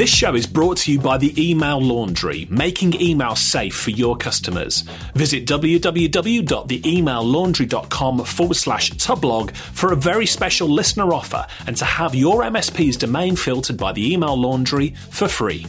This show is brought to you by the Email Laundry, making email safe for your customers. Visit www.theemaillaundry.com forward slash tubblog for a very special listener offer and to have your MSP's domain filtered by the Email Laundry for free.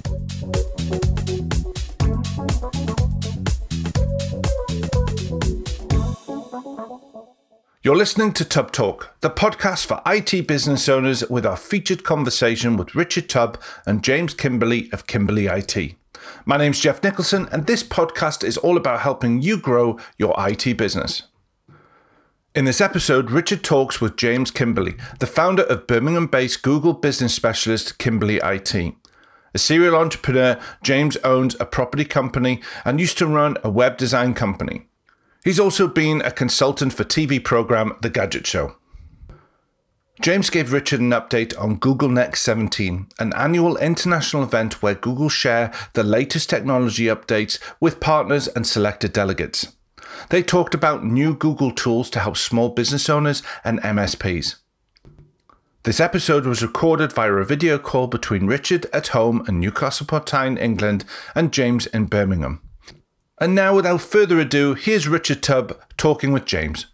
You're listening to Tubb Talk, the podcast for IT business owners with our featured conversation with Richard Tubb and James Kimberley of Kimberley IT. My name's Jeff Nicholson, and this podcast is all about helping you grow your IT business. In this episode, Richard talks with James Kimberley, the founder of Birmingham based Google business specialist Kimberley IT. A serial entrepreneur, James owns a property company and used to run a web design company. He's also been a consultant for TV program The Gadget Show. James gave Richard an update on Google Next 17, an annual international event where Google share the latest technology updates with partners and selected delegates. They talked about new Google tools to help small business owners and MSPs. This episode was recorded via a video call between Richard at home in Newcastle upon Tyne, England, and James in Birmingham. And now, without further ado, here's Richard Tubb talking with James.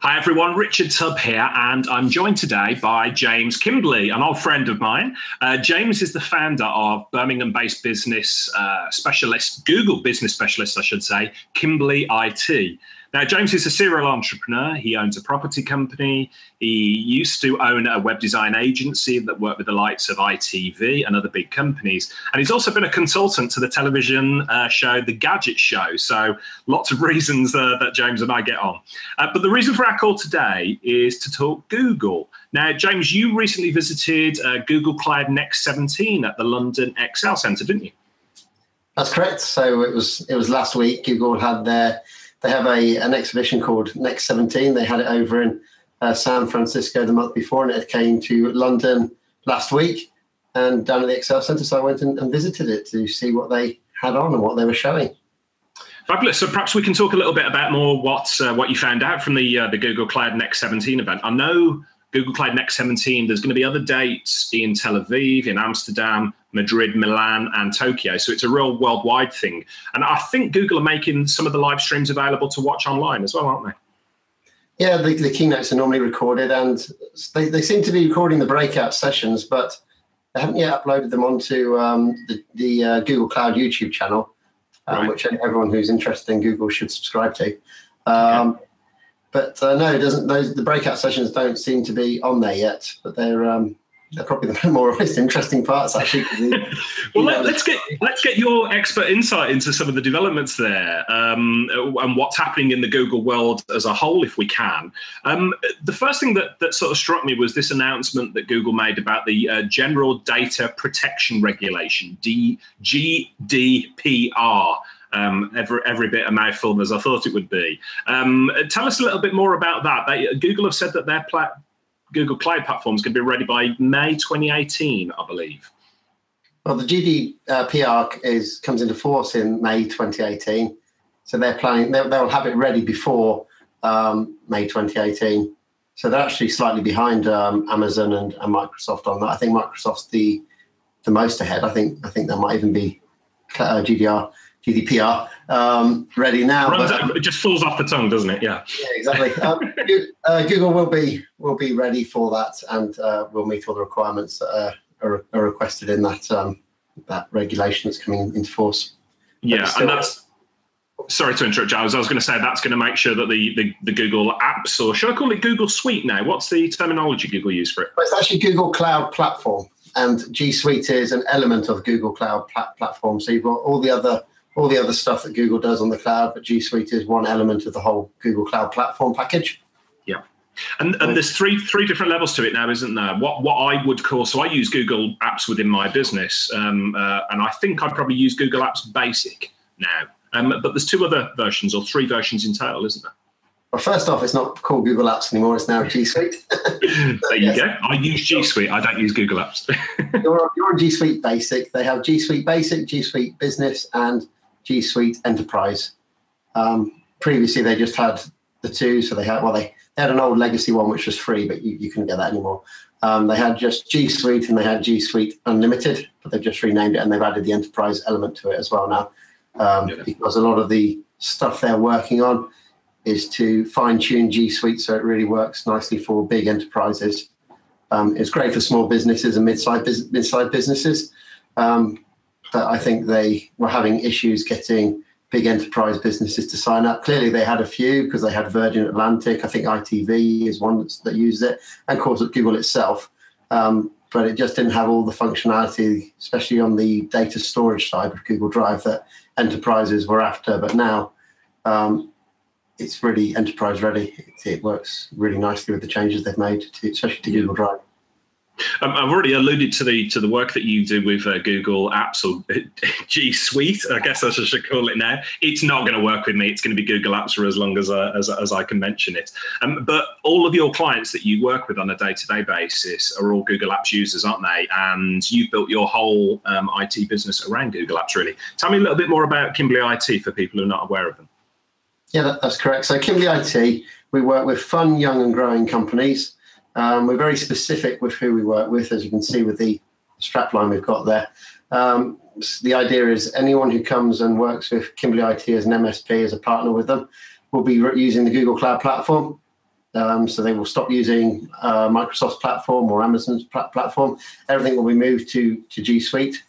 Hi everyone, Richard Tubb here, and I'm joined today by James Kimberley, an old friend of mine. Uh, James is the founder of Birmingham based business uh, specialist, Google business specialist, I should say, Kimberley IT. Now, James is a serial entrepreneur. He owns a property company. He used to own a web design agency that worked with the likes of ITV and other big companies. And he's also been a consultant to the television uh, show The Gadget Show. So, lots of reasons uh, that James and I get on. Uh, but the reason for our call today is to talk Google. Now, James, you recently visited uh, Google Cloud Next 17 at the London Excel Centre, didn't you? That's correct. So it was it was last week. Google had their they have a an exhibition called Next 17. They had it over in uh, San Francisco the month before, and it came to London last week and down at the Excel Centre. So I went and, and visited it to see what they had on and what they were showing. Fabulous. So perhaps we can talk a little bit about more what uh, what you found out from the uh, the Google Cloud Next 17 event. I know Google Cloud Next 17. There's going to be other dates in Tel Aviv, in Amsterdam, Madrid, Milan, and Tokyo. So it's a real worldwide thing. And I think Google are making some of the live streams available to watch online as well, aren't they? Yeah, the, the keynotes are normally recorded, and they, they seem to be recording the breakout sessions, but they haven't yet uploaded them onto um, the, the uh, Google Cloud YouTube channel, um, right. which everyone who's interested in Google should subscribe to. Um. But uh, no, it doesn't. Those the breakout sessions don't seem to be on there yet. But they're um, they're probably the more most interesting parts actually. well, let, us get let's get your expert insight into some of the developments there um, and what's happening in the Google world as a whole, if we can. Um, the first thing that that sort of struck me was this announcement that Google made about the uh, General Data Protection Regulation (D GDPR). Um, every every bit a mouthful as I thought it would be. Um, tell us a little bit more about that. They, Google have said that their pla- Google Cloud platforms can be ready by May 2018, I believe. Well, the GDPR is comes into force in May 2018, so they're planning they'll, they'll have it ready before um, May 2018. So they're actually slightly behind um, Amazon and, and, Microsoft on that. I think Microsoft's the the most ahead. I think I think there might even be uh, GDR GDPR um, ready now. But, it just falls off the tongue, doesn't it? Yeah. Yeah, exactly. Um, uh, Google will be will be ready for that, and uh, will meet all the requirements that are, are, requested in that um, that regulation that's coming into force. Yeah, still, and that's. Sorry to interrupt, Giles. I was going to say that's going to make sure that the, the, the, Google apps, or should I call it Google Suite now? What's the terminology Google use for it? Well, it's actually Google Cloud Platform, and G Suite is an element of Google Cloud plat- Platform. So you've got all the other all the other stuff that Google does on the cloud, but G Suite is one element of the whole Google Cloud Platform package. Yeah. And, and there's three three different levels to it now, isn't there? What what I would call so I use Google Apps within my business, um, uh, and I think I'd probably use Google Apps Basic now. Um, but there's two other versions or three versions in total, isn't there? Well, first off, it's not called Google Apps anymore. It's now G Suite. there you yes. go. I use G Suite. I don't use Google Apps. you're, you're on G Suite Basic. They have G Suite Basic, G Suite Business, and G Suite Enterprise. Um, previously, they just had the two. So they had well, they, they had an old legacy one which was free, but you, you couldn't get that anymore. Um, they had just G Suite and they had G Suite Unlimited, but they've just renamed it and they've added the enterprise element to it as well now. Um, yeah. Because a lot of the stuff they're working on is to fine tune G Suite so it really works nicely for big enterprises. Um, it's great for small businesses and mid-sized, mid-sized businesses, um, I think they were having issues getting big enterprise businesses to sign up. Clearly, they had a few because they had Virgin Atlantic. I think ITV is one that used it, and of course, Google itself. Um, but it just didn't have all the functionality, especially on the data storage side of Google Drive, that enterprises were after. But now um, it's really enterprise ready. It, it, works really nicely with the changes they've made, to, especially to Google Drive. Um, I've already alluded to the to the work that you do with uh, Google Apps or G Suite, I guess I should call it now. It's not going to work with me. It's going to be Google Apps for as long as uh, as, as I can mention it. Um, but all of your clients that you work with on a day to day basis are all Google Apps users, aren't they? And you've built your whole um, IT business around Google Apps, really. Tell me a little bit more about Kimberley IT for people who are not aware of them. Yeah, that, that's correct. So Kimberley IT, we work with fun, young, and growing companies. Um, we're very specific with who we work with, as you can see with the strapline we've got there. Um, the idea is anyone who comes and works with Kimberley IT as an MSP, as a partner with them, will be using the Google Cloud platform. Um, so they will stop using uh, Microsoft's platform or Amazon's pl- platform. Everything will be moved to, to G Suite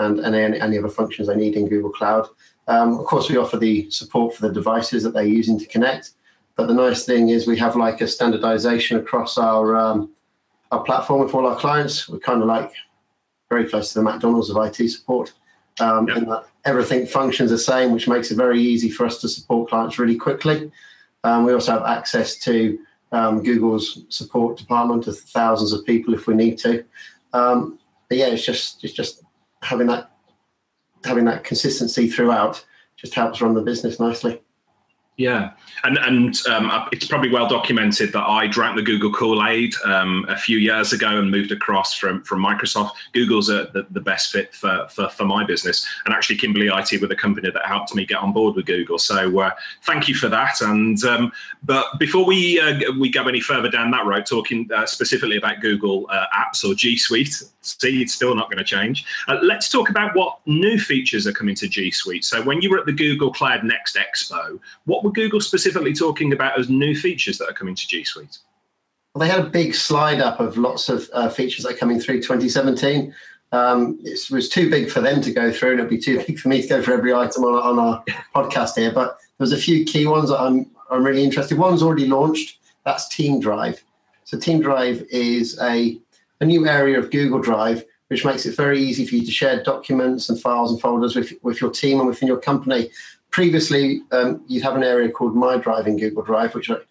and, and any, any other functions they need in Google Cloud. Um, of course, we offer the support for the devices that they're using to connect. But the nice thing is we have like a standardization across our um, our platform with all our clients. We're kind of like very close to the McDonald's of IT support. Um, yep. that everything functions the same, which makes it very easy for us to support clients really quickly. Um, we also have access to um, Google's support department of thousands of people if we need to. Um, but yeah, it's just it's just having that having that consistency throughout just helps run the business nicely. Yeah, and and um, it's probably well documented that I drank the Google Kool Aid um, a few years ago and moved across from from Microsoft. Google's a, the, the best fit for, for, for my business, and actually Kimberley IT were the company that helped me get on board with Google. So uh, thank you for that. And um, but before we uh, we go any further down that road, talking uh, specifically about Google uh, Apps or G Suite, see it's still not going to change. Uh, let's talk about what new features are coming to G Suite. So when you were at the Google Cloud Next Expo, what were Google specifically talking about as new features that are coming to G Suite? Well, they had a big slide up of lots of uh, features that are coming through 2017. Um, it was too big for them to go through, and it'd be too big for me to go through every item on, on our podcast here. But there's a few key ones that I'm, I'm really interested. One's already launched. That's Team Drive. So Team Drive is a, a new area of Google Drive which makes it very easy for you to share documents and files and folders with, with your team and within your company previously um, you'd have an area called My Drive in Google Drive, which are,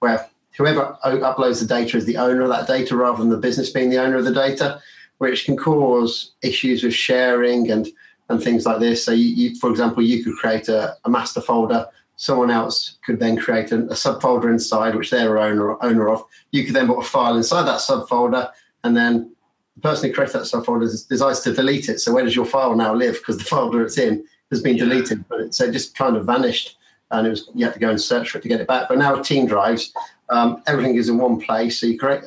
where whoever uploads the data is the owner of that data rather than the business being the owner of the data, which can cause issues with sharing and and things like this. So, you, you for example, you could create a, a, master folder. Someone else could then create a, a subfolder inside, which they're owner owner of. You could then put a file inside that subfolder, and then the person who created that subfolder decides to delete it. So, where does your file now live? Because the folder it's in has been yeah. deleted, but it, so it just kind of vanished, and it was you had to go and search for it to get it back. But now with Team Drives, um, everything is in one place. So you create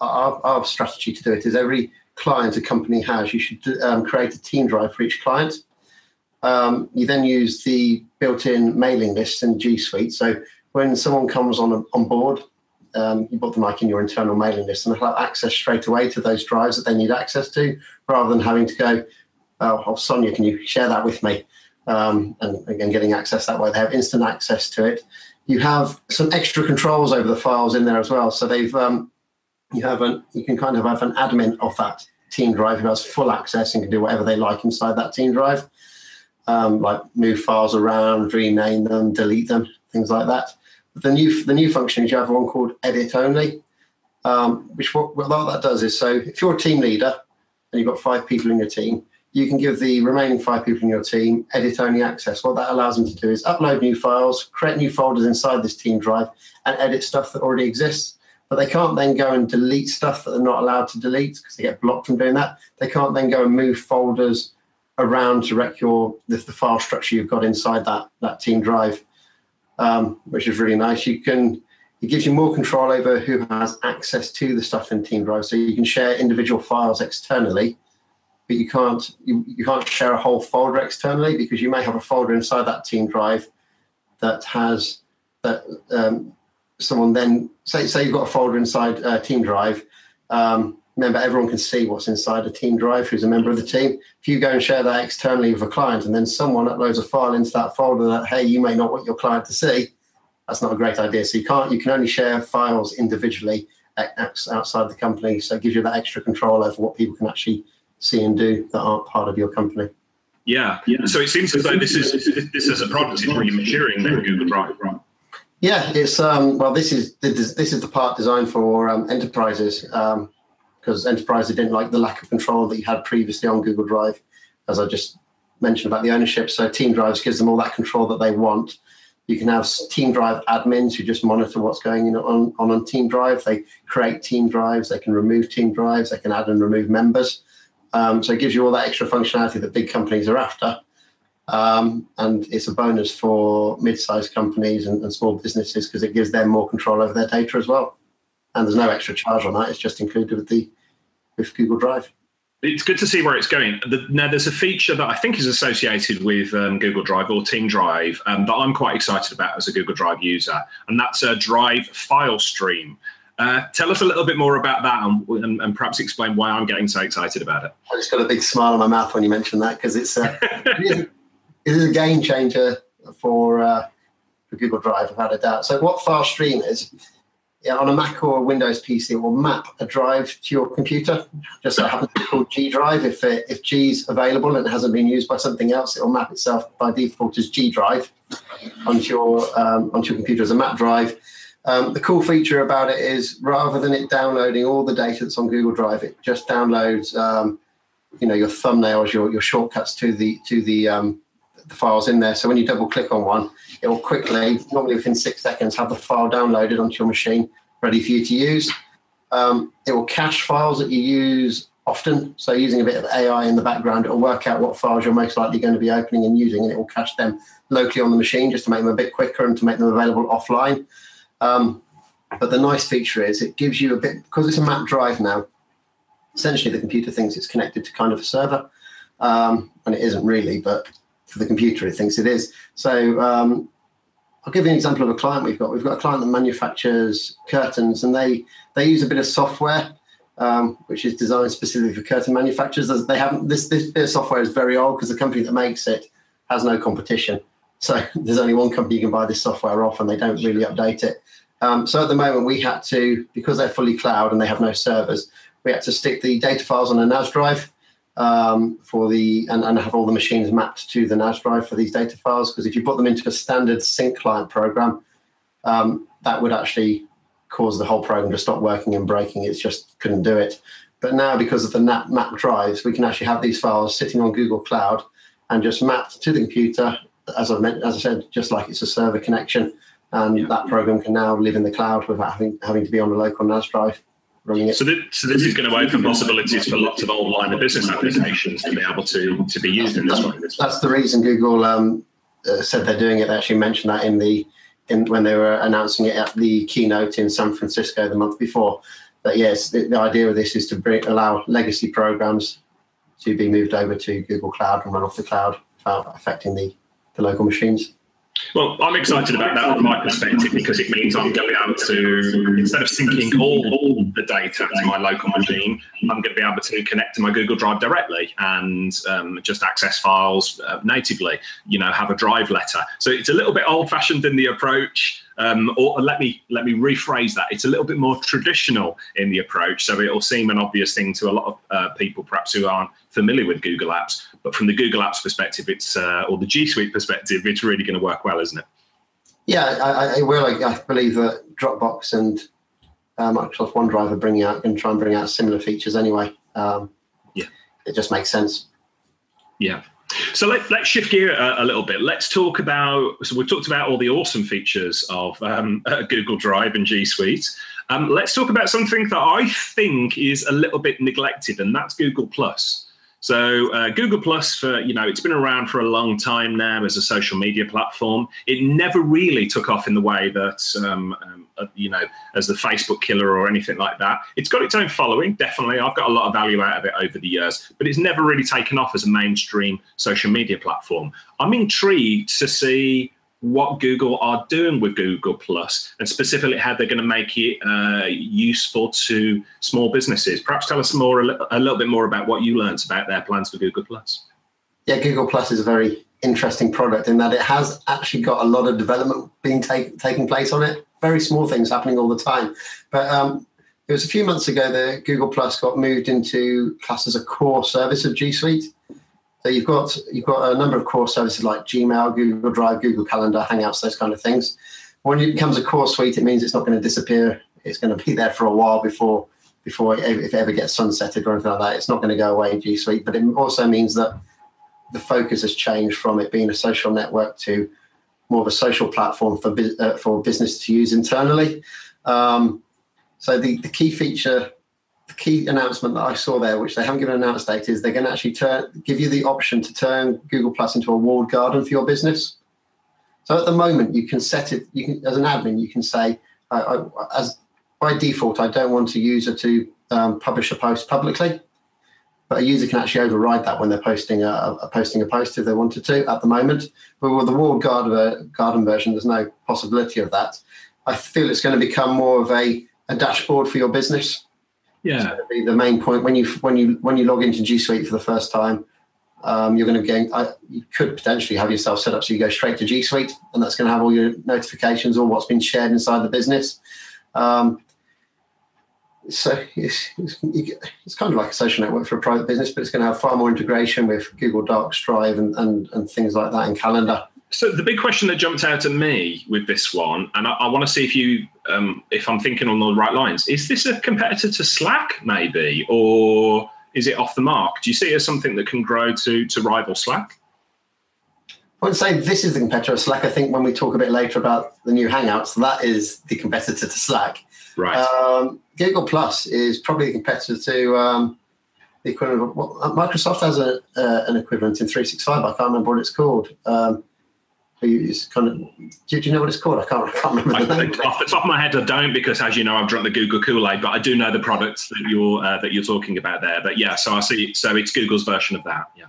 our, our, strategy to do it is every client a company has, you should um, create a Team Drive for each client. Um, you then use the built-in mailing list in G Suite. So when someone comes on on board, um, you put them like in your internal mailing list, and have access straight away to those drives that they need access to, rather than having to go, oh, oh Sonia, can you share that with me? Um, and again, getting access that way, they have instant access to it. You have some extra controls over the files in there as well. So they've um, you have an you can kind of have an admin of that team drive who has full access and can do whatever they like inside that team drive, um, like move files around, rename them, delete them, things like that. But the new the new function is you have one called edit only, um, which what, what that does is so if you're a team leader and you've got five people in your team, you can give the remaining five people in your team edit only access. What that allows them to do is upload new files, create new folders inside this team drive, and edit stuff that already exists. But they can't then go and delete stuff that they're not allowed to delete because they get blocked from doing that. They can't then go and move folders around to wreck your the, the file structure you've got inside that that team drive. um, which is really nice. You can it gives you more control over who has access to the stuff in Team Drive. So you can share individual files externally, but you can't you, you can't share a whole folder externally because you may have a folder inside that Team Drive that has that um, someone then say say you've got a folder inside uh, Team Drive. Um, remember, everyone can see what's inside a Team Drive who's a member of the team. If you go and share that externally with a client, and then someone uploads a file into that folder that hey, you may not want your client to see, that's not a great idea. So you can't you can only share files individually outside the company. So it gives you that extra control over what people can actually see and do that aren't part of your company. Yeah, yeah. So it seems as though this is this is a product is really maturing then Google Drive, right? Yeah, it's um, well, this is this is the part designed for um, enterprises because enterprises didn't like the lack of control that you had previously on Google Drive, as I just mentioned about the ownership. So Team Drives gives them all that control that they want. You can have Team Drive admins who just monitor what's going on on, on Team Drive. They create Team Drives. They can remove Team Drives. They can add and remove members. Um, so it gives you all that extra functionality that big companies are after. Um, and it's a bonus for mid-sized companies and, and small businesses because it gives them more control over their data as well. And there's no extra charge on that; it's just included with the with Google Drive. It's good to see where it's going. now, there's a feature that I think is associated with um, Google Drive or Team Drive um, that I'm quite excited about as a Google Drive user, and that's a Drive file stream. Uh, tell us a little bit more about that and, and, and, perhaps explain why I'm getting so excited about it. I just got a big smile on my mouth when you mentioned that because it's uh, it is a game changer for uh, for Google Drive, without a doubt. So, what File Stream is, on a Mac or a Windows PC, it will map a drive to your computer. Just so happens to be called G Drive. If it, if G's available and it hasn't been used by something else, it will map itself by default as G Drive onto your um, onto your computer as a map drive. Um, the cool feature about it is rather than it downloading all the data that's on Google Drive, it just downloads um, you know your thumbnails, your your shortcuts to the to the um, the files in there. So when you double click on one, it will quickly, normally within six seconds, have the file downloaded onto your machine, ready for you to use. Um, it will cache files that you use often. So using a bit of AI in the background, it will work out what files you're most likely going to be opening and using, and it will cache them locally on the machine just to make them a bit quicker and to make them available offline. Um, but the nice feature is it gives you a bit because it's a map drive now. Essentially, the computer thinks it's connected to kind of a server, um, and it isn't really. But for the computer, it thinks it is. So um, I'll give you an example of a client we've got. We've got a client that manufactures curtains, and they they use a bit of software um, which is designed specifically for curtain manufacturers. They haven't this this bit of software is very old because the company that makes it has no competition. So there's only one company you can buy this software off, and they don't really update it. Um, so at the moment, we had to because they're fully cloud and they have no servers, we had to stick the data files on a NAS drive um, for the and, and have all the machines mapped to the NAS drive for these data files. Because if you put them into a standard sync client program, um, that would actually cause the whole program to stop working and breaking. It just couldn't do it. But now, because of the NAP map drives, we can actually have these files sitting on Google Cloud and just mapped to the computer, as I meant, as I said, just like it's a server connection. And yeah. that program can now live in the cloud without having having to be on a local NAS drive running it. So, this, so this is going to open possibilities for lots of old line of business applications to be able to, to be used in this way. That's the reason Google um, uh, said they're doing it. They actually mentioned that in the in when they were announcing it at the keynote in San Francisco the month before. But yes, the, the idea of this is to bring, allow legacy programs to be moved over to Google Cloud and run off the cloud without affecting the, the local machines. Well, I'm excited about that from my perspective because it means I'm going to be able to, instead of syncing all, all the data to my local machine, I'm going to be able to connect to my Google Drive directly and um, just access files uh, natively, you know, have a drive letter. So it's a little bit old fashioned in the approach. Um, or let me let me rephrase that. It's a little bit more traditional in the approach, so it'll seem an obvious thing to a lot of uh, people, perhaps who aren't familiar with Google Apps. But from the Google Apps perspective, it's uh, or the G Suite perspective, it's really going to work well, isn't it? Yeah, I, I will. I, believe that Dropbox and uh, Microsoft OneDrive are bringing out and try and bring out similar features anyway. Um, yeah, it just makes sense. Yeah. So let, us shift gear a, a, little bit. Let's talk about. So we've talked about all the awesome features of um, uh, Google Drive and G Suite. Um, let's talk about something that I think is a little bit neglected, and that's Google Plus. So uh, Google Plus, for you know, it's been around for a long time now as a social media platform. It never really took off in the way that um, um, uh, you know, as the Facebook killer or anything like that. It's got its own following, definitely. I've got a lot of value out of it over the years, but it's never really taken off as a mainstream social media platform. I'm intrigued to see what Google are doing with Google Plus, and specifically how they're going to make it uh, useful to small businesses. Perhaps tell us more a, little bit more about what you learned about their plans for Google Plus. Yeah, Google Plus is a very interesting product in that it has actually got a lot of development being take, taking place on it. Very small things happening all the time, but um, it was a few months ago that Google Plus got moved into class as a core service of G Suite. So you've got you've got a number of core services like Gmail, Google Drive, Google Calendar, Hangouts, those kind of things. When it becomes a core suite, it means it's not going to disappear. It's going to be there for a while before before it, if it ever gets sunsetted or anything like that. It's not going to go away in G Suite, but it also means that the focus has changed from it being a social network to more of a social platform for uh, for business to use internally. Um, so the, the key feature key announcement that I saw there, which they haven't given an announce date, is they're going to actually turn, give you the option to turn Google Plus into a walled garden for your business. So at the moment, you can set it. You can, as an admin, you can say, I, I, as by default, I don't want a user to um, publish a post publicly, but a user can actually override that when they're posting a, a, posting a post if they wanted to. At the moment, but with the walled garden, garden version, there's no possibility of that. I feel it's going to become more of a, a dashboard for your business yeah, be the main point when you when you when you log into G Suite for the first time. Um, you're going to get. I, you could potentially have yourself set up so you go straight to G Suite, and that's going to have all your notifications, all what's been shared inside the business. Um, so it's, it's, it's, kind of like a social network for a private business, but it's going to have far more integration with Google Docs, Drive, and, and, and things like that in Calendar. So the big question that jumped out at me with this one, and I, I want to see if you, um, if I'm thinking on the right lines, is this a competitor to Slack, maybe, or is it off the mark? Do you see it as something that can grow to to rival Slack? I would say this is the competitor of Slack. I think when we talk a bit later about the new Hangouts, that is the competitor to Slack. Right. Um, Google Plus is probably the competitor to um, the equivalent of well, Microsoft has a, uh, an equivalent in 365. I can't remember what it's called. Um, who's kind of do, you know what it's called? I can't, I can't remember name. Off the top of my head, I don't because, as you know, I've drunk the Google Kool Aid, but I do know the products that you're uh, that you're talking about there. But yeah, so I see. So it's Google's version of that. Yeah.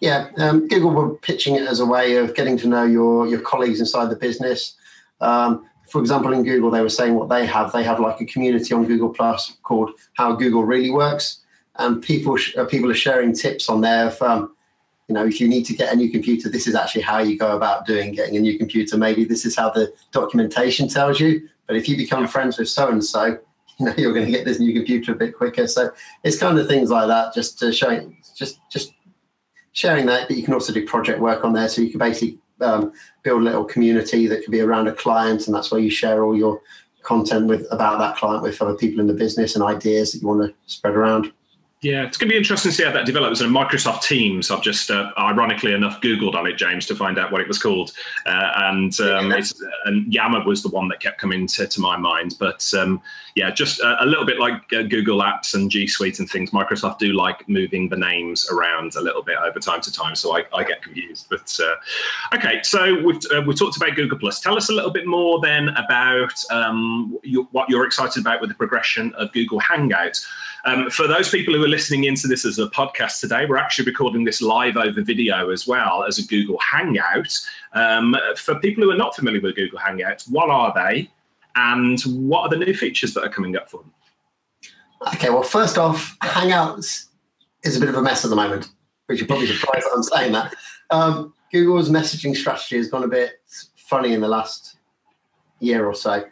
Yeah, um, Google were pitching it as a way of getting to know your your colleagues inside the business. Um, for example, in Google, they were saying what they have. They have like a community on Google Plus called "How Google Really Works," and people sh- uh, people are sharing tips on there. From, you know, if you need to get a new computer, this is actually how you go about doing getting a new computer. Maybe this is how the documentation tells you. But if you become friends with so and so, you know, you're going to get this new computer a bit quicker. So it's kind of things like that, just to show, just just sharing that. But you can also do project work on there, so you can basically um, build a little community that could be around a client, and that's where you share all your content with about that client with other people in the business and ideas that you want to spread around. Yeah, it's going to be interesting to see how that develops. And Microsoft Teams, I've just uh, ironically enough Googled on it, James, to find out what it was called. Uh, and um, yeah. and Yammer was the one that kept coming to, to my mind. But um, yeah, just a, a, little bit like uh, Google Apps and G Suite and things. Microsoft do like moving the names around a little bit over time to time, so I, I get confused. But uh, okay, so we've uh, we talked about Google Plus. Tell us a little bit more then about um, you, what you're excited about with the progression of Google Hangouts. Um, for those people who are listening into this as a podcast today, we're actually recording this live over video as well as a Google Hangout. Um, for people who are not familiar with Google Hangouts, what are they and what are the new features that are coming up for them? Okay, well, first off, Hangouts is a bit of a mess at the moment, which you're probably surprised that I'm saying that. Um, Google's messaging strategy has gone a bit funny in the last year or so.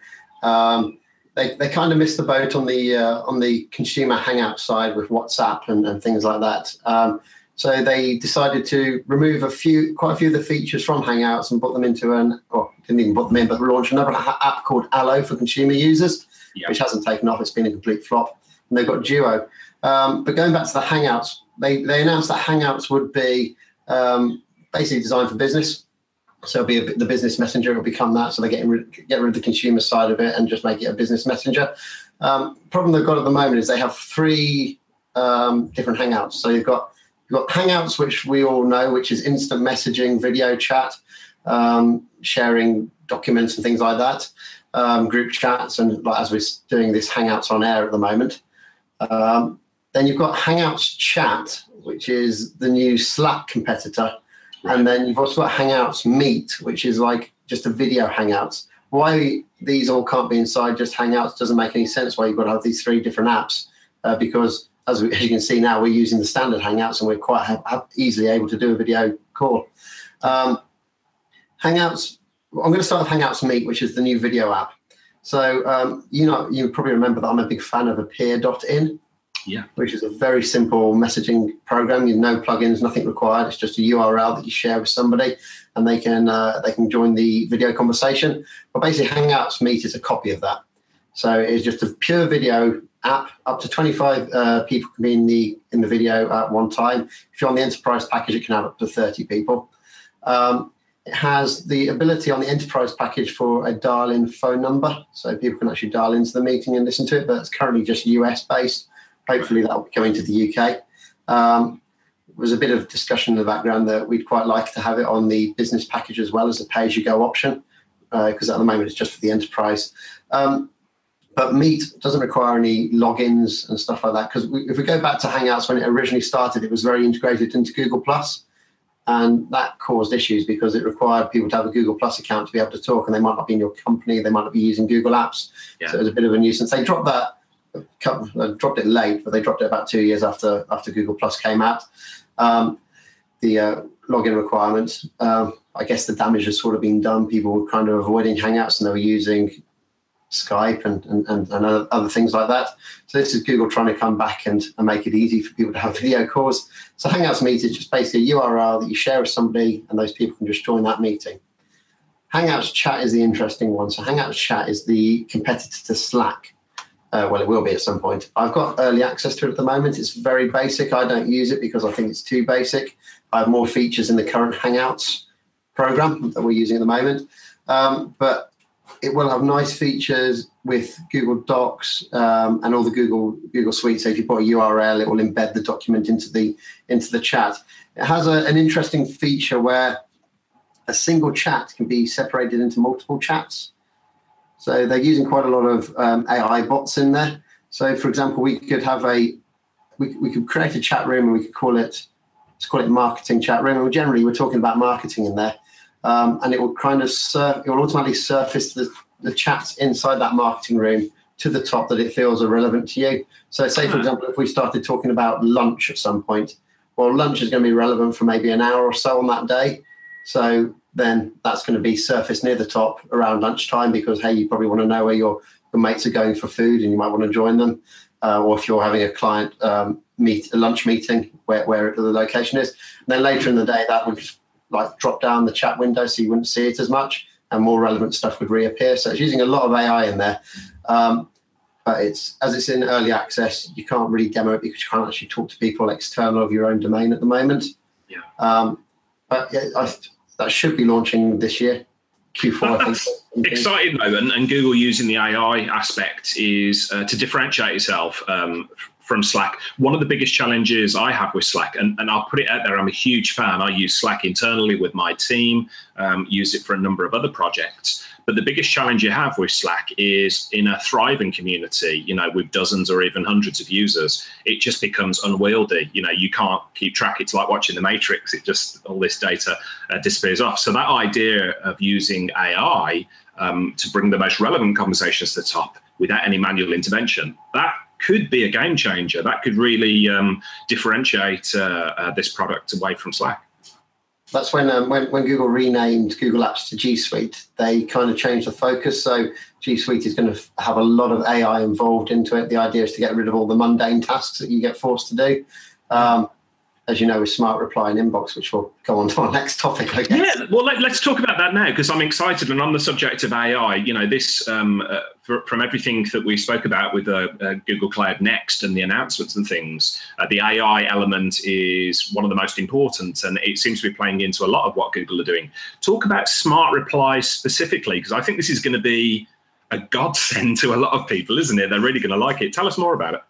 Um, they, they kind of missed the boat on the uh, on the consumer hangout side with WhatsApp and, and things like that. Um, so they decided to remove a few, quite a few of the features from Hangouts and put them into an, or didn't even put them in, but launch another app called Allo for consumer users, yep. which hasn't taken off. It's been a complete flop. And they've got Duo. Um, but going back to the Hangouts, they, they announced that Hangouts would be um, basically designed for business. So it'll be a, the business messenger will become that. So they're getting rid, get rid of the consumer side of it and just make it a business messenger. Um, problem they've got at the moment is they have three um, different Hangouts. So you've got you've You've got Hangouts, which we all know, which is instant messaging, video chat, um, sharing documents and things like that, um, group chats, and like, as we're doing this Hangouts on air at the moment. Um, then you've got Hangouts Chat, which is the new Slack competitor. And then you've also got Hangouts Meet, which is like just a video Hangouts. Why these all can't be inside just Hangouts doesn't make any sense. Why you've got to have these three different apps uh, because as, we, as, you can see now, we're using the standard Hangouts and we're quite ha- ha- easily able to do a video call. Um, Hangouts, I'm going to start with Hangouts Meet, which is the new video app. So um, you know, you probably remember that I'm a big fan of Appear.in. Yeah. Which is a very simple messaging program. You no plugins, nothing required. It's just a URL that you share with somebody, and they can uh, they can join the video conversation. But basically, Hangouts Meet is a copy of that. So it's just a pure video app. Up to 25 uh, people can be in the in the video at one time. If you're on the enterprise package, it can have up to 30 people. Um, it has the ability on the enterprise package for a dial-in phone number, so people can actually dial into the meeting and listen to it. But it's currently just US based. Hopefully, that will be coming to the UK. Um, there was a bit of discussion in the background that we'd quite like to have it on the business package as well as the pay-as-you-go option, because uh, at the moment it's just for the enterprise. Um, but Meet doesn't require any logins and stuff like that. Because if we go back to Hangouts when it originally started, it was very integrated into Google Plus, and that caused issues because it required people to have a Google Plus account to be able to talk, and they might not be in your company, they might not be using Google Apps. Yeah. So it was a bit of a nuisance. They dropped that couple, dropped it late, but they dropped it about two years after after Google Plus came out. Um, the uh, login requirement, um, I guess the damage has sort of been done. People were kind of avoiding Hangouts and they were using Skype and, and, and, and other things like that. So this is Google trying to come back and, and make it easy for people to have video calls. So Hangouts Meet is just basically a URL that you share with somebody and those people can just join that meeting. Hangouts Chat is the interesting one. So Hangouts Chat is the competitor to Slack. Uh, well, it will be at some point. I've got early access to it at the moment. It's very basic. I don't use it because I think it's too basic. I have more features in the current Hangouts program that we're using at the moment. Um, but it will have nice features with Google Docs um, and all the Google Google Suite. So if you put a URL, it will embed the document into the into the chat. It has a, an interesting feature where a single chat can be separated into multiple chats. So they're using quite a lot of um, AI bots in there. So for example, we could have a we, we could create a chat room and we could call it let's call it marketing chat room. And generally, we're talking about marketing in there, um, and it will kind of sur- it will automatically surface the, the chats inside that marketing room to the top that it feels are relevant to you. So, say for example, if we started talking about lunch at some point, well, lunch is going to be relevant for maybe an hour or so on that day. So then that's going to be surfaced near the top around lunchtime because hey, you probably want to know where your, your mates are going for food and you might want to join them. Uh, or if you're having a client um, meet a lunch meeting where, where the location is. And then later in the day that would like drop down the chat window so you wouldn't see it as much and more relevant stuff would reappear. So it's using a lot of AI in there. Um, but it's as it's in early access, you can't really demo it because you can't actually talk to people external of your own domain at the moment. Yeah. Um, but yeah, I, that should be launching this year. Q4. exciting moment, and, Google using the AI aspect is uh, to differentiate itself um, from Slack. One of the biggest challenges I have with Slack, and, and I'll put it out there, I'm a huge fan. I use Slack internally with my team, um, use it for a number of other projects. But the biggest challenge you have with Slack is in a thriving community, you know, with dozens or even hundreds of users, it just becomes unwieldy. You know, you can't keep track. It's like watching the Matrix. It just, all this data uh, disappears off. So that idea of using AI um, to bring the most relevant conversations to the top without any manual intervention, that could be a game changer. That could really um, differentiate uh, uh, this product away from Slack that's when, um, when when Google renamed Google Apps to G Suite. They kind of changed the focus. So G Suite is going to have a lot of AI involved into it. The idea is to get rid of all the mundane tasks that you get forced to do. Um, as you know, with Smart Reply and Inbox, which will go on to our next topic, I guess. Yeah, well, let, us talk about that now because I'm excited. And on the subject of AI, you know, this um, uh, for, from everything that we spoke about with uh, uh, Google Cloud Next and the announcements and things, uh, the AI element is one of the most important, and it seems to be playing into a lot of what Google are doing. Talk about Smart Reply specifically, because I think this is going to be a godsend to a lot of people, isn't it? They're really going to like it. Tell us more about it.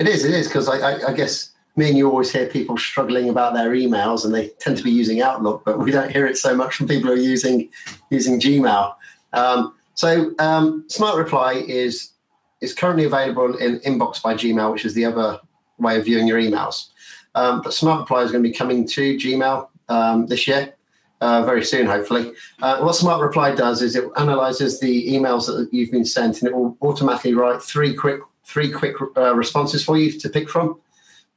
It is. It is because I, I, I guess me and you always hear people struggling about their emails, and they tend to be using Outlook, but we don't hear it so much from people who are using using Gmail. Um, so um, Smart Reply is is currently available in Inbox by Gmail, which is the other way of viewing your emails. Um, but Smart Reply is going to be coming to Gmail um, this year, uh, very soon, hopefully. Uh, what Smart Reply does is it analyzes the emails that you've been sent, and it will automatically write three quick three quick uh, responses for you to pick from.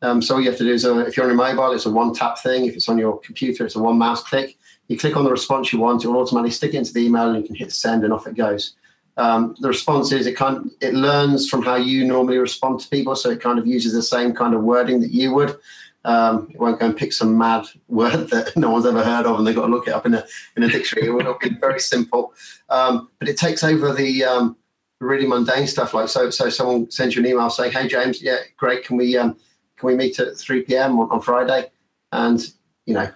Um, so all you have to do is, uh, if you're on a mobile, it's a one tap thing. If it's on your computer, it's a one mouse click. You click on the response you want, it will automatically stick it into the email, and you can hit send, and off it goes. Um, the response is it kind it learns from how you normally respond to people, so it kind of uses the same kind of wording that you would. Um, it won't go and pick some mad word that no one's ever heard of, and they've got to look it up in a in a dictionary. It will be very simple, um, but it takes over the um, really mundane stuff. Like so, so someone sends you an email saying, "Hey James, yeah, great. Can we um, can we meet at three p.m. on, on Friday?" And you know,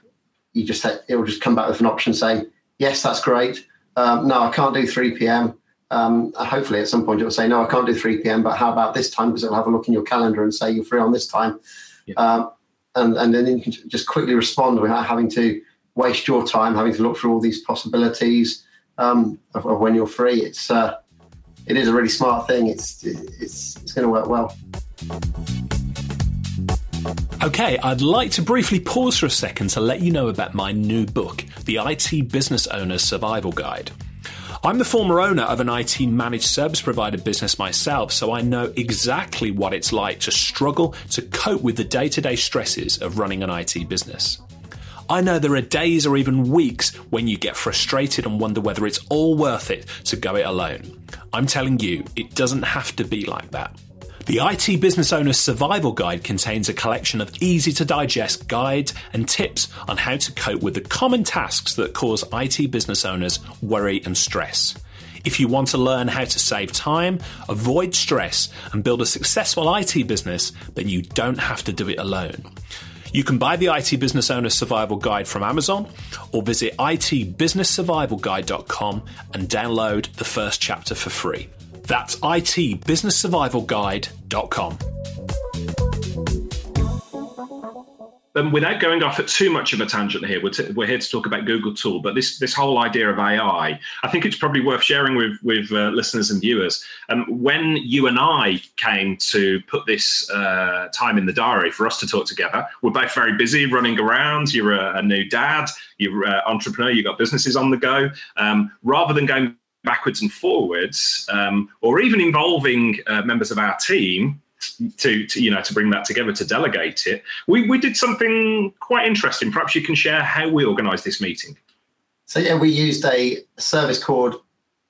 you just it will just come back with an option saying, "Yes, that's great. Um, no, I can't do three p.m." Um, hopefully, at some point, it will say, "No, I can't do three p.m." But how about this time? Because it'll have a look in your calendar and say you're free on this time. Yeah. Um, and, and then you can just quickly respond without having to waste your time having to look through all these possibilities um, of, of, when you're free. It's uh, it is a really smart thing. It's it's it's going to work well. Okay, I'd like to briefly pause for a second to let you know about my new book, The IT Business Owner's Survival Guide. I'm the former owner of an IT managed service provider business myself, so I know exactly what it's like to struggle to cope with the day to day stresses of running an IT business. I know there are days or even weeks when you get frustrated and wonder whether it's all worth it to go it alone. I'm telling you, it doesn't have to be like that. The IT Business Owner's Survival Guide contains a collection of easy to digest guides and tips on how to cope with the common tasks that cause IT business owners worry and stress. If you want to learn how to save time, avoid stress, and build a successful IT business, then you don't have to do it alone. You can buy the IT Business Owner Survival Guide from Amazon or visit itbusinesssurvivalguide.com and download the first chapter for free. That's itbusinesssurvivalguide.com. Um, without going off at too much of a tangent here, we're, t- we're, here to talk about Google Tool, but this this whole idea of AI, I think it's probably worth sharing with with uh, listeners and viewers. Um, when you and I came to put this uh, time in the diary for us to talk together, we're both very busy running around. You're a, a new dad, you're an entrepreneur, you've got businesses on the go. Um, rather than going backwards and forwards, um, or even involving uh, members of our team to, to, you know to bring that together to delegate it, we, we did something quite interesting. Perhaps you can share how we organised this meeting. So yeah, we used a service called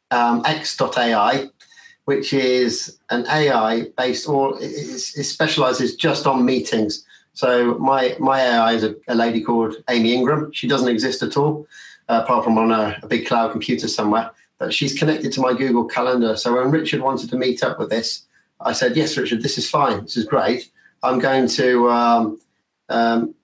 um, X.AI, which is an AI based or it, it specializes just on meetings. So my my AI is a, a, lady called Amy Ingram. She doesn't exist at all, uh, apart from on a, a, big cloud computer somewhere but she's connected to my Google Calendar. So when Richard wanted to meet up with this, I said, "Yes, Richard, this is fine. This is great. I'm going to um, um,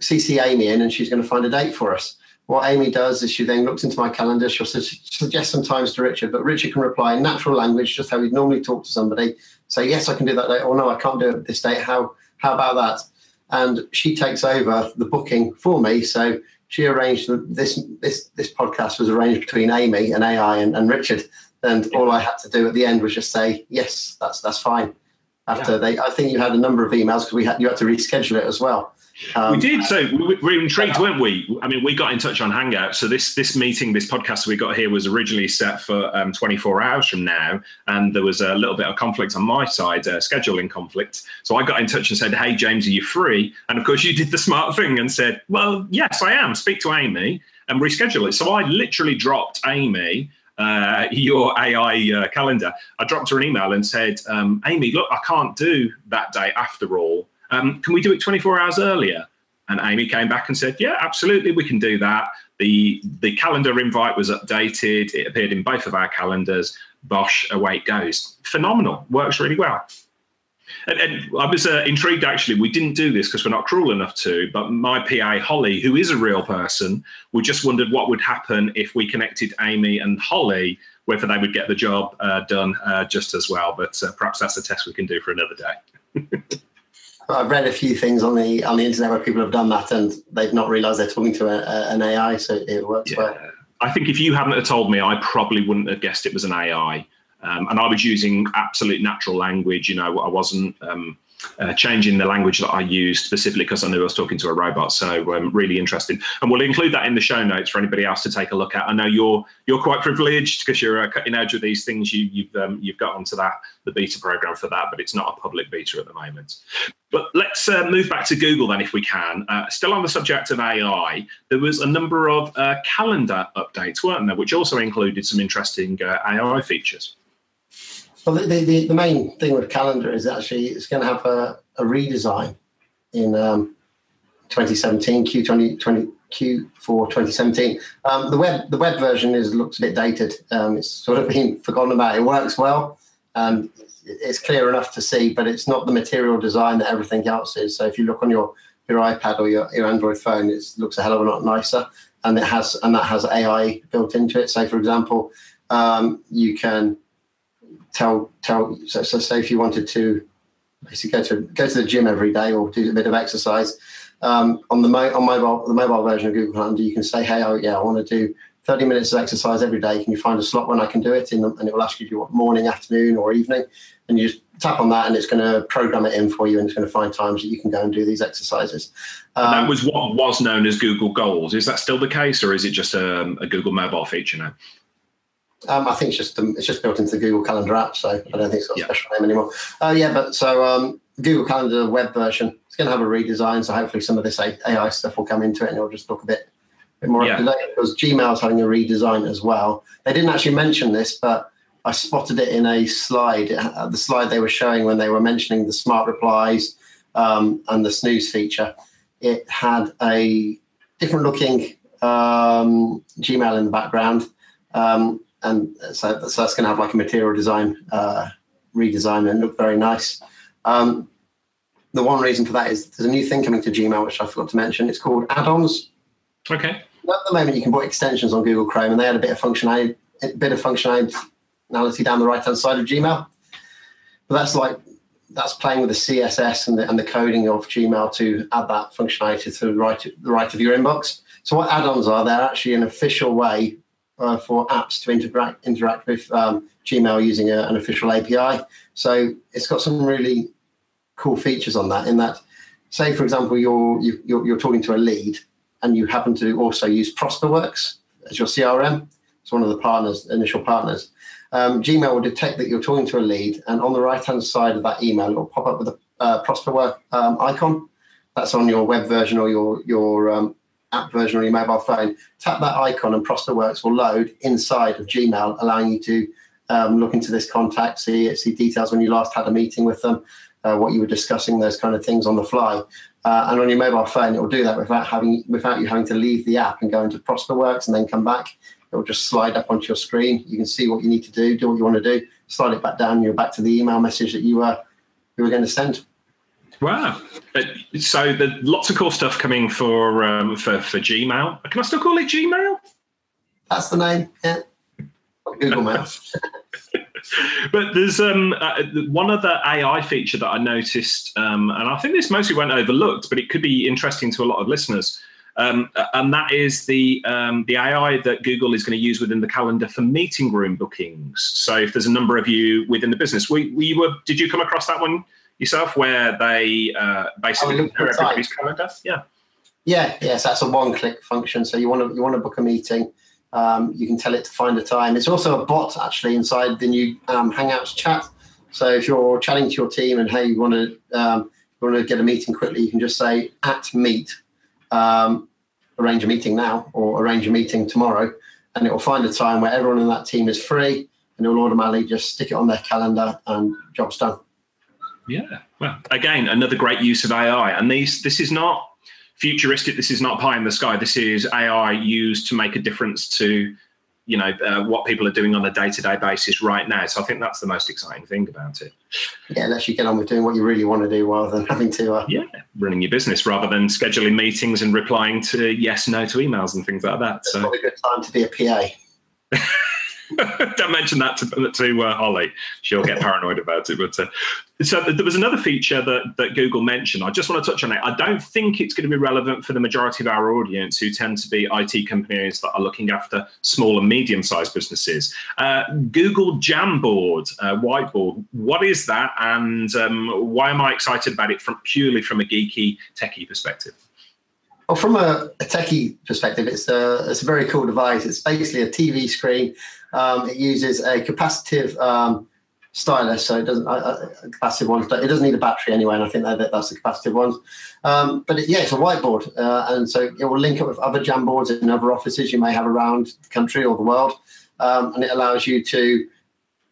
CC Amy in, and she's going to find a date for us." What Amy does is she then looks into my calendar. She'll su- suggest some times to Richard, but Richard can reply in natural language, just how he'd normally talk to somebody. Say, "Yes, I can do that date," or "No, I can't do it this date." How how about that? And she takes over the booking for me. So she arranged this this this podcast was arranged between Amy and AI and, and Richard, and all I had to do at the end was just say yes, that's that's fine. After yeah. they, I think you had a number of emails because we had you had to reschedule it as well. Um, we did. So we were intrigued, weren't we? I mean, we got in touch on Hangout. So this this meeting, this podcast we got here was originally set for um, 24 hours from now, and there was a little bit of conflict on my side, uh, scheduling conflict. So I got in touch and said, "Hey, James, are you free?" And of course, you did the smart thing and said, "Well, yes, I am. Speak to Amy and reschedule it." So I literally dropped Amy. Uh, your AI uh, calendar. I dropped her an email and said, um, Amy, look, I can't do that day after all um, can we do it 24 hours earlier? And Amy came back and said, yeah, absolutely, we can do that. The, the calendar invite was updated. It appeared in both of our calendars. Bosh, away it goes. Phenomenal. Works really well. And, and I was uh, intrigued actually. We didn't do this because we're not cruel enough to, but my PA, Holly, who is a real person, we just wondered what would happen if we connected Amy and Holly, whether they would get the job uh, done uh, just as well. But uh, perhaps that's a test we can do for another day. I've read a few things on the on the internet where people have done that and they've not realised they're talking to a, a, an AI, so it works yeah. well. I think if you hadn't told me, I probably wouldn't have guessed it was an AI. Um, and I was using absolute natural language. You know, I wasn't um, uh, changing the language that I used specifically because I knew I was talking to a robot. So um, really interesting, and we'll include that in the show notes for anybody else to take a look at. I know you're you're quite privileged because you're uh, cutting edge with these things. You, you've um, you've got onto that the beta program for that, but it's not a public beta at the moment. But let's uh, move back to Google then, if we can. Uh, still on the subject of AI, there was a number of uh, calendar updates, weren't there, which also included some interesting uh, AI features. Well, the, the, the, main thing with calendar is actually it's going to have a, a redesign in um, 2017, Q20, 20, Q4 2017. Um, the web the web version is looks a bit dated. Um, it's sort of been forgotten about. It works well. Um, it's clear enough to see, but it's not the material design that everything else is. So if you look on your your iPad or your, your Android phone, it looks a hell of a lot nicer, and it has and that has AI built into it. So for example, um, you can tell tell so, so say if you wanted to basically go to go to the gym every day or do a bit of exercise um, on the mo- on mobile the mobile version of Google Calendar, you can say, hey, oh yeah, I want to do 30 minutes of exercise every day. Can you find a slot when I can do it? In the, and it will ask you, do you want morning, afternoon, or evening? And you just tap on that, and it's going to program it in for you, and it's going to find times that you can go and do these exercises. Um, that was what was known as Google Goals. Is that still the case, or is it just a, um, a Google mobile feature now? Um, I think it's just um, it's just built into the Google Calendar app, so I don't think it's got a special name anymore. Uh, yeah, but so um, Google Calendar web version it's going to have a redesign, so hopefully some of this AI stuff will come into it, and it'll just look a bit, bit more yeah. up to date. Because Gmail's having a redesign as well. They didn't actually mention this, but I spotted it in a slide, uh, the slide they were showing when they were mentioning the smart replies um, and the snooze feature. It had a different looking um, Gmail in the background. Um, and so, so that's going to have like a material design uh, redesign and look very nice. Um, the one reason for that is there's a new thing coming to Gmail, which I forgot to mention. It's called add-ons. Okay. At the moment, you can put extensions on Google Chrome, and they had a bit of functionality, a bit of functionality down the right-hand side of Gmail. But that's like that's playing with the CSS and the, and the coding of Gmail to add that functionality to the right, the right of your inbox. So what add-ons are? They're actually an official way uh, for apps to interact interact with um, Gmail using a, an official API. So it's got some really cool features on that. In that, say for example, you're you, are you you're talking to a lead, and you happen to also use ProsperWorks as your CRM. It's one of the partners, initial partners. Um, Gmail will detect that you're talking to a lead, and on the right hand side of that email, it will pop up with a uh, ProsperWorks um, icon. That's on your web version or your your um, app version on your mobile phone, tap that icon and ProsperWorks will load inside of Gmail, allowing you to um, look into this contact, see see details when you last had a meeting with them, uh, what you were discussing, those kind of things on the fly. Uh, and on your mobile phone, it will do that without having without you having to leave the app and go into ProsperWorks and then come back. It will just slide up onto your screen. You can see what you need to do, do what you want to do, slide it back down. You're back to the email message that you were you were going to send. Wow. So there's lots of cool stuff coming for um, for for Gmail. Can I still call it Gmail? That's the name. Yeah. Google Mail. but there's um, uh, one other AI feature that I noticed, um, and I think this mostly went overlooked, but it could be interesting to a lot of listeners. Um, and that is the um, the AI that Google is going to use within the calendar for meeting room bookings. So if there's a number of you within the business, we, we were did you come across that one yourself, where they uh, basically oh, compare everybody's calendar? Yeah. Yeah, yes, that's a one-click function. So you want to you want to book a meeting, um, you can tell it to find a time. It's also a bot actually inside the new um, Hangouts chat. So if you're chatting to your team and hey, you want to um, you want to get a meeting quickly, you can just say at meet, um, arrange a meeting now or arrange a meeting tomorrow, and it will find a time where everyone in that team is free, and it will automatically just stick it on their calendar and job's done. Yeah. Well, again, another great use of AI. And these, this is not futuristic. This is not pie in the sky. This is AI used to make a difference to, you know, uh, what people are doing on a day-to-day basis right now. So I think that's the most exciting thing about it. Yeah, unless you get on with doing what you really want to do rather than having to. Uh... Yeah, running your business rather than scheduling meetings and replying to yes, no to emails and things like that. It's so. probably a good time to be a PA. Don't mention that to, to uh. She'll get paranoid about it. But uh, so there was another feature that, that Google mentioned. I just want to touch on it. I don't think it's going to be relevant for the majority of our audience who tend to be IT companies that are looking after small and medium sized businesses. Uh, Google Jamboard, uh, whiteboard. What is that, and um, why am I excited about it from purely from a geeky techie perspective? Well, from a, a techie perspective, it's a, it's a very cool device. It's basically a TV screen. Um, it uses a capacitive um, stylus, so it doesn't uh, capacitive ones. It doesn't need a battery anyway, and I think that, that's the capacitive ones. Um, but it, yeah, it's a whiteboard, uh, and so it will link up with other Jamboards in other offices you may have around the country or the world, um, and it allows you to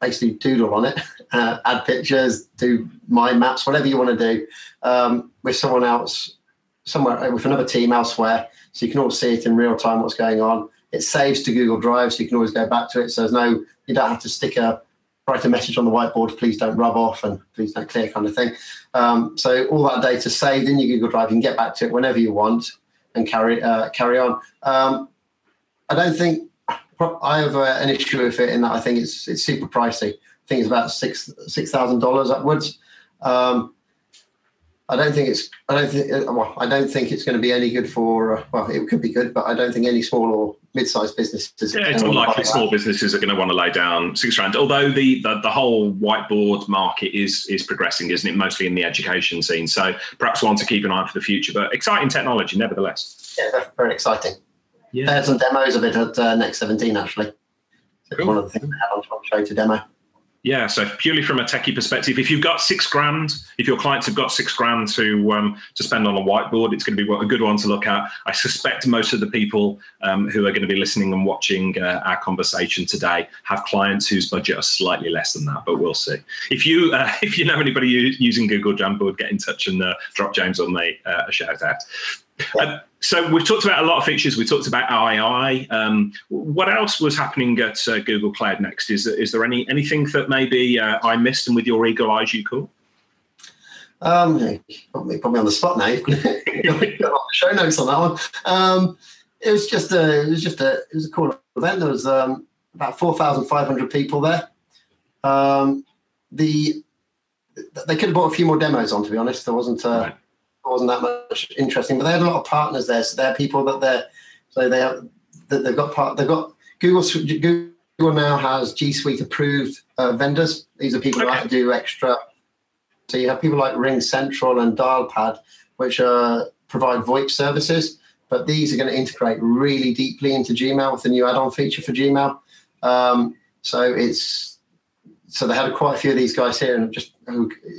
basically doodle on it, uh, add pictures, do mind maps, whatever you want to do um, with someone else somewhere uh, with another team elsewhere, so you can all see it in real time what's going on. It saves to Google Drive, so you can always go back to it. So there's no, you don't have to stick a write a message on the whiteboard. Please don't rub off and please don't clear, kind of thing. Um, so all that data saved in your Google Drive, you can get back to it whenever you want and carry uh, carry on. Um, I don't think I have uh, an issue with it in that I think it's it's super pricey. I think it's about six six thousand dollars upwards. Um, I don't think it's. I don't think. Uh, well, I don't think it's going to be any good for. Uh, well, it could be good, but I don't think any small or mid-sized businesses. Yeah, it's unlikely small businesses are going to want to lay down six grand. Although the, the the whole whiteboard market is is progressing, isn't it? Mostly in the education scene. So perhaps one to keep an eye on for the future. But exciting technology, nevertheless. Yeah, very exciting. Yeah. There's some demos of it at uh, Next 17 actually. Cool. One of the things they have on show to demo. Yeah, so purely from a techie perspective, if you've got six grand, if your clients have got six grand to um, to spend on a whiteboard, it's going to be a good one to look at. I suspect most of the people um, who are going to be listening and watching uh, our conversation today have clients whose budget are slightly less than that, but we'll see. If you uh, if you know anybody using Google Jamboard, get in touch and uh, drop James on me uh, a shout out. Um, so we've talked about a lot of features. We talked about AI. Um, what else was happening at uh, Google Cloud Next? Is, is there any anything that maybe uh, I missed and with your eagle eyes you caught? Um, probably, probably on the spot now. show notes on that one. Um, it was just a, it was just a, it was a cool event. There was um, about four thousand five hundred people there. Um, the they could have brought a few more demos on. To be honest, there wasn't. Uh, right wasn't that much interesting. But they had a lot of partners there, so they're people that they're so they have that they've got part they've got Google Google now has G Suite approved uh, vendors. These are people okay. that do extra. So you have people like Ring Central and Dialpad, which uh, provide VoIP services, but these are going to integrate really deeply into Gmail with the new add-on feature for Gmail. Um, so it's so they had quite a few of these guys here, and just it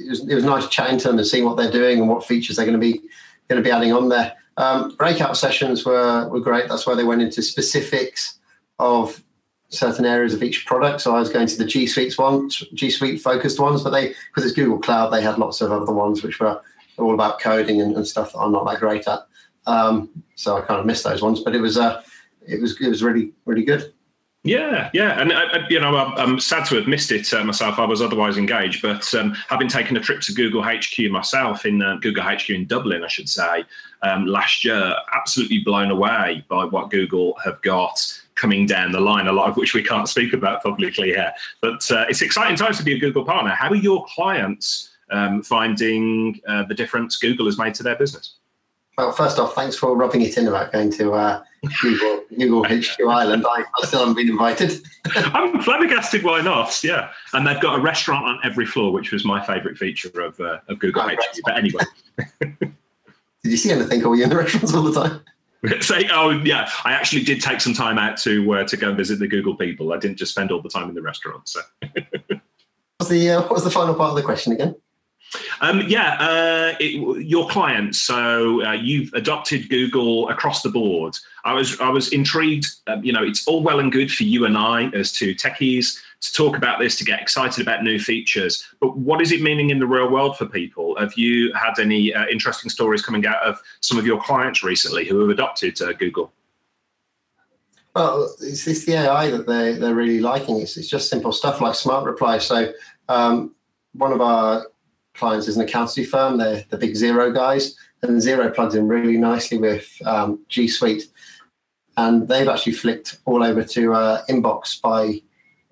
was, it was nice chatting to them and seeing what they're doing and what features they're going to be going to be adding on there. Um, breakout sessions were were great. That's where they went into specifics of certain areas of each product. So I was going to the G Suite ones, G Suite focused ones, but they because it's Google Cloud, they had lots of other ones which were all about coding and, and stuff that I'm not that great at. Um, so I kind of missed those ones, but it was uh, it was it was really really good. Yeah, yeah, and I, uh, uh, you know, I'm, sad to have missed it uh, myself. I was otherwise engaged, but um, having taken a trip to Google HQ myself in uh, Google HQ in Dublin, I should say, um, last year, absolutely blown away by what Google have got coming down the line. A lot of which we can't speak about publicly here, but uh, it's exciting times to be a Google partner. How are your clients um, finding uh, the difference Google has made to their business? Well, first off, thanks for rubbing it in about going to Google, Google HQ Ireland. I, I, still haven't been invited. I'm flabbergasted. Why not? Yeah, and they've got a restaurant on every floor, which was my favourite feature of uh, of Google HQ. But anyway, did you see anything? Or were you in the restaurants all the time? Say, oh yeah, I actually did take some time out to uh, to go and visit the Google people. I didn't just spend all the time in the restaurant. So, what's the uh, what was the final part of the question again? Um, yeah, uh, it, your clients. So uh, you've adopted Google across the board. I was I was intrigued. Um, you know, it's all well and good for you and I as two techies to talk about this, to get excited about new features. But what is it meaning in the real world for people? Have you had any uh, interesting stories coming out of some of your clients recently who have adopted uh, Google? Well, it's, it's, the AI that they they're really liking. It's, it's just simple stuff like smart reply. So um, one of our clients is an accountancy firm. They're the big Xero guys, and Xero plugs in really nicely with um, G Suite. And they've actually flicked all over to uh, Inbox by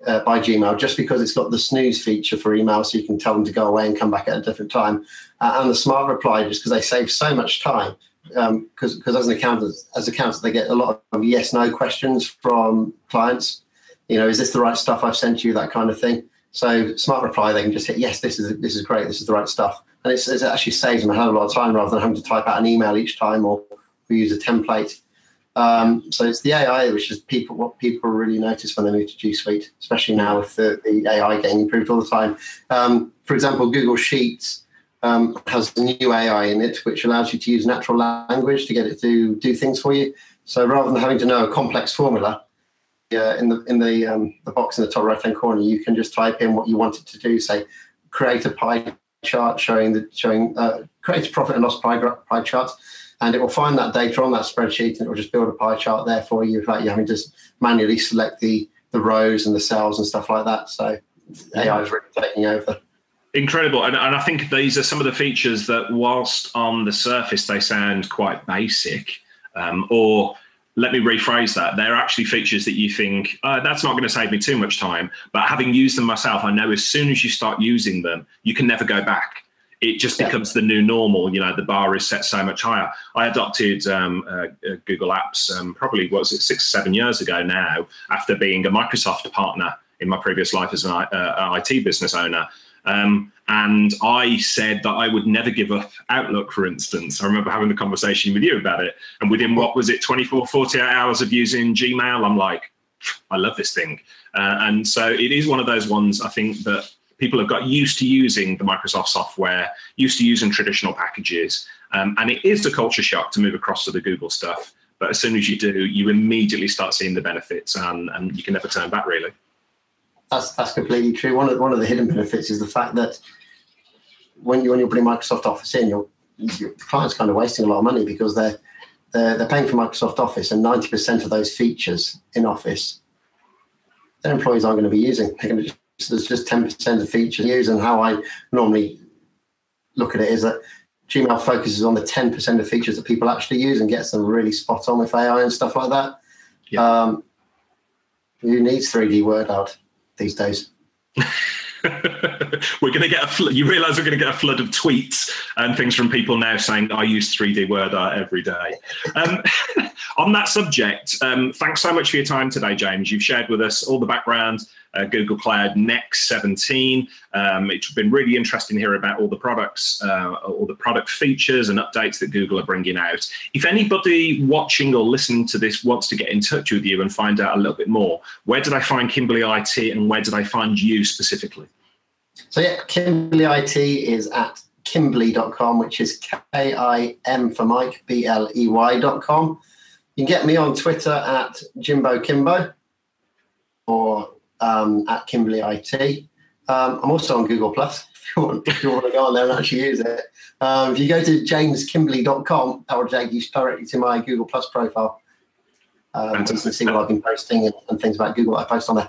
uh, by Gmail just because it's got the snooze feature for email, so you can tell them to go away and come back at a different time, uh, and the smart reply just because they save so much time. Because um, because as an accountant, as accountants, they get a lot of yes no questions from clients. You know, is this the right stuff I've sent you? That kind of thing. So smart reply, they can just hit yes, this is this is great, this is the right stuff, and it's, it actually saves them a hell of a lot of time rather than having to type out an email each time or, or use a template. Um, so it's the AI which is people what people really notice when they move to G Suite, especially now with the, the AI getting improved all the time. Um, for example, Google Sheets um, has a new AI in it which allows you to use natural language to get it to do things for you. So rather than having to know a complex formula, uh, in the in the um, the box in the top right hand corner, you can just type in what you want it to do. Say, create a pie chart showing the showing uh, create a profit and loss pie, pie chart and it will find that data on that spreadsheet and it will just build a pie chart there for you without you having to manually select the the rows and the cells and stuff like that. So AI is really taking over. Incredible. And, and I think these are some of the features that, whilst on the surface they sound quite basic, um, or let me rephrase that, they're actually features that you think, uh, that's not going to save me too much time. But having used them myself, I know as soon as you start using them, you can never go back it just becomes the new normal. You know, the bar is set so much higher. I adopted um, uh, uh, Google Apps um, probably was it six seven years ago now, after being a Microsoft partner in my previous life as an uh, IT business owner. Um, and I said that I would never give up Outlook, for instance. I remember having the conversation with you about it. And within what was it, 24, 48 hours of using Gmail, I'm like, I love this thing. Uh, and so it is one of those ones I think that people have got used to using the Microsoft software, used to using traditional packages. Um, and it is a culture shock to move across to the Google stuff. But as soon as you do, you immediately start seeing the benefits and, and you can never turn back, really. That's, that's completely true. One of, one of the hidden benefits is the fact that when, you, when you're putting Microsoft Office in, your, client's kind of wasting a lot of money because they're, they're, they're paying for Microsoft Office and 90% of those features in Office, their employees aren't going to be using. They're going to just so there's just 10% of features used. And how I normally look at it is that Gmail focuses on the 10% of features that people actually use and gets them really spot on with AI and stuff like that. Yeah. Um, who needs 3D word art these days? we're going to get a fl- you realize we're going to get a flood of tweets and things from people now saying i use 3d word art every day um, on that subject um, thanks so much for your time today james you've shared with us all the background uh, Google Cloud Next 17. Um, it's been really interesting to hear about all the products, uh, all the product features and updates that Google are bringing out. If anybody watching or listening to this wants to get in touch with you and find out a little bit more, where did I find Kimberley IT and where did I find you specifically? So yeah, Kimberley IT is at kimbley.com, which is K-I-M for Mike, B-L-E-Y.com. You can get me on Twitter at Jimbo Kimbo or um, at Kimberley IT. Um, I'm also on Google Plus if you, want, if you want to go on there and actually use it. Um, if you go to jameskimberley.com, that will take you directly to my Google Plus profile. Um, you can see what I've been posting and, and things about Google I post on there.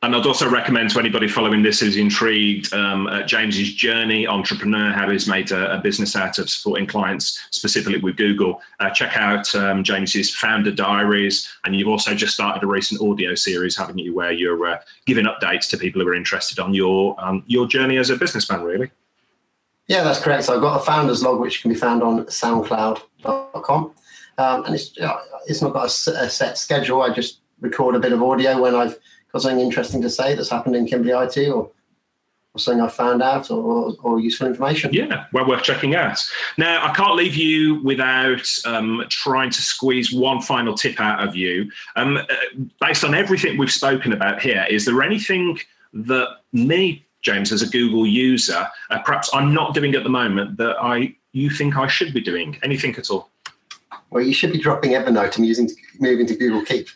And I'd also recommend to anybody following this who's intrigued um, James's journey, entrepreneur, how he's made a, a, business out of supporting clients specifically with Google. Uh, check out um, James's founder diaries, and you've also just started a recent audio series, haven't you, where you're uh, giving updates to people who are interested on your um, your journey as a businessman, really. Yeah, that's correct. So I've got a founder's log which can be found on SoundCloud.com, um, and it's it's not got a, a set schedule. I just record a bit of audio when I've got something interesting to say that's happened in Kimberley IT or, or something I found out or, or, useful information. Yeah, well worth checking out. Now, I can't leave you without um, trying to squeeze one final tip out of you. Um, uh, based on everything we've spoken about here, is there anything that me, James, as a Google user, uh, perhaps I'm not doing at the moment that I you think I should be doing? Anything at all? Well, you should be dropping Evernote and using moving to Google Keep.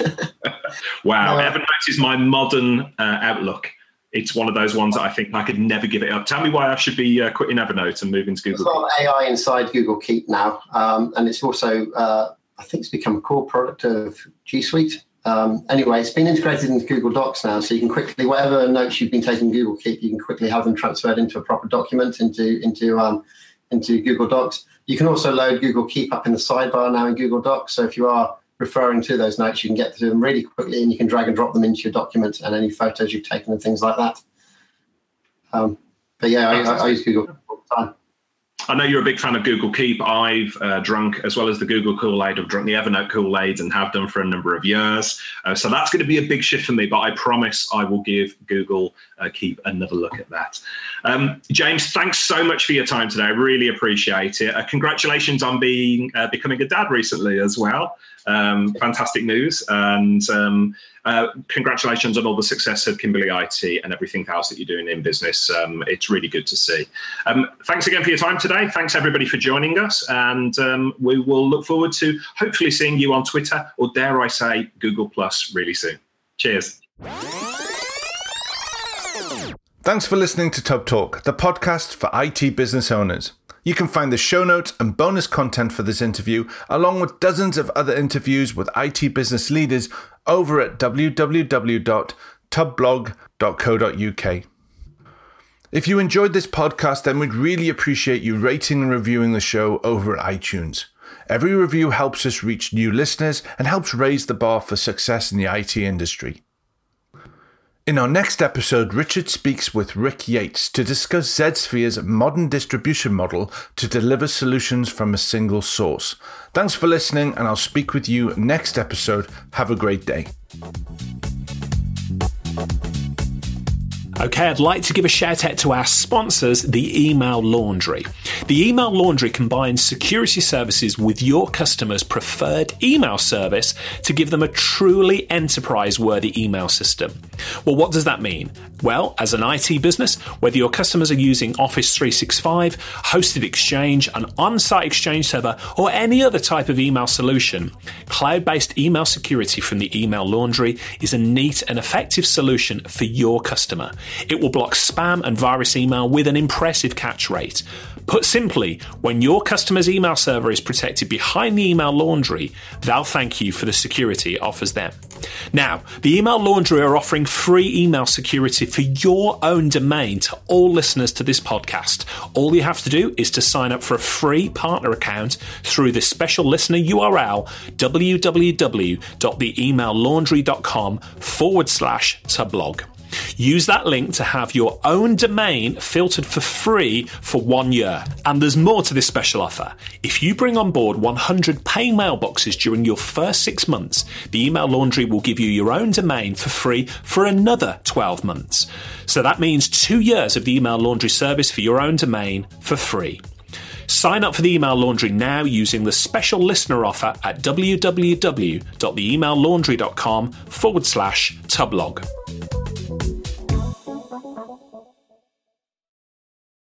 wow, no. Evernote is my modern uh, outlook. It's one of those ones that I think I could never give it up. Tell me why I should be uh, quitting Evernote and moving to Google. There's a lot of AI inside Google Keep now, um, and it's also uh, I think it's become a core product of G Suite. Um, anyway, it's been integrated into Google Docs now, so you can quickly whatever notes you've been taking in Google Keep, you can quickly have them transferred into a proper document into into um, into Google Docs. You can also load Google Keep up in the sidebar now in Google Docs. So if you are referring to those notes, you can get to them really quickly and you can drag and drop them into your document and any photos you've taken and things like that. Um, but yeah, I, I, I use Google all the time. I know you're a big fan of Google Keep. I've uh, drunk, as well as the Google Kool Aid, I've drunk the Evernote Kool Aid and have done for a number of years. Uh, so that's going to be a big shift for me, but I promise I will give Google uh, Keep another look at that. Um, James, thanks so much for your time today. I really appreciate it. Uh, congratulations on being uh, becoming a dad recently as well. Um, fantastic news. And um, uh, congratulations on all the success of Kimberley IT and everything else that you're doing in business. Um, it's really good to see. Um, thanks again for your time today. Thanks everybody for joining us. And um, we will look forward to hopefully seeing you on Twitter or dare I say Google Plus really soon. Cheers. Thanks for listening to Tubb Talk, the podcast for IT business owners. You can find the show notes and bonus content for this interview, along with dozens of other interviews with IT business leaders, over at www.tubblog.co.uk. If you enjoyed this podcast, then we'd really appreciate you rating and reviewing the show over at iTunes. Every review helps us reach new listeners and helps raise the bar for success in the IT industry. In our next episode, Richard speaks with Rick Yates to discuss Zsphere's modern distribution model to deliver solutions from a single source. Thanks for listening, and I'll speak with you next episode. Have a great day. Okay, I'd like to give a shout out to our sponsors, the Email Laundry. The Email Laundry combines security services with your customer's preferred email service to give them a truly enterprise worthy email system. Well, what does that mean? Well, as an IT business, whether your customers are using Office 365, hosted Exchange, an on site Exchange server, or any other type of email solution, cloud based email security from the Email Laundry is a neat and effective solution for your customer. It will block spam and virus email with an impressive catch rate. Put simply, when your customer's email server is protected behind the email laundry, they'll thank you for the security it offers them. Now, the email laundry are offering free email security for your own domain to all listeners to this podcast. All you have to do is to sign up for a free partner account through the special listener URL www.theemail.laundry.com forward slash tubblog. Use that link to have your own domain filtered for free for one year. And there's more to this special offer. If you bring on board 100 paying mailboxes during your first six months, the Email Laundry will give you your own domain for free for another 12 months. So that means two years of the Email Laundry service for your own domain for free. Sign up for the Email Laundry now using the special listener offer at www.theemail.laundry.com forward slash tubblog.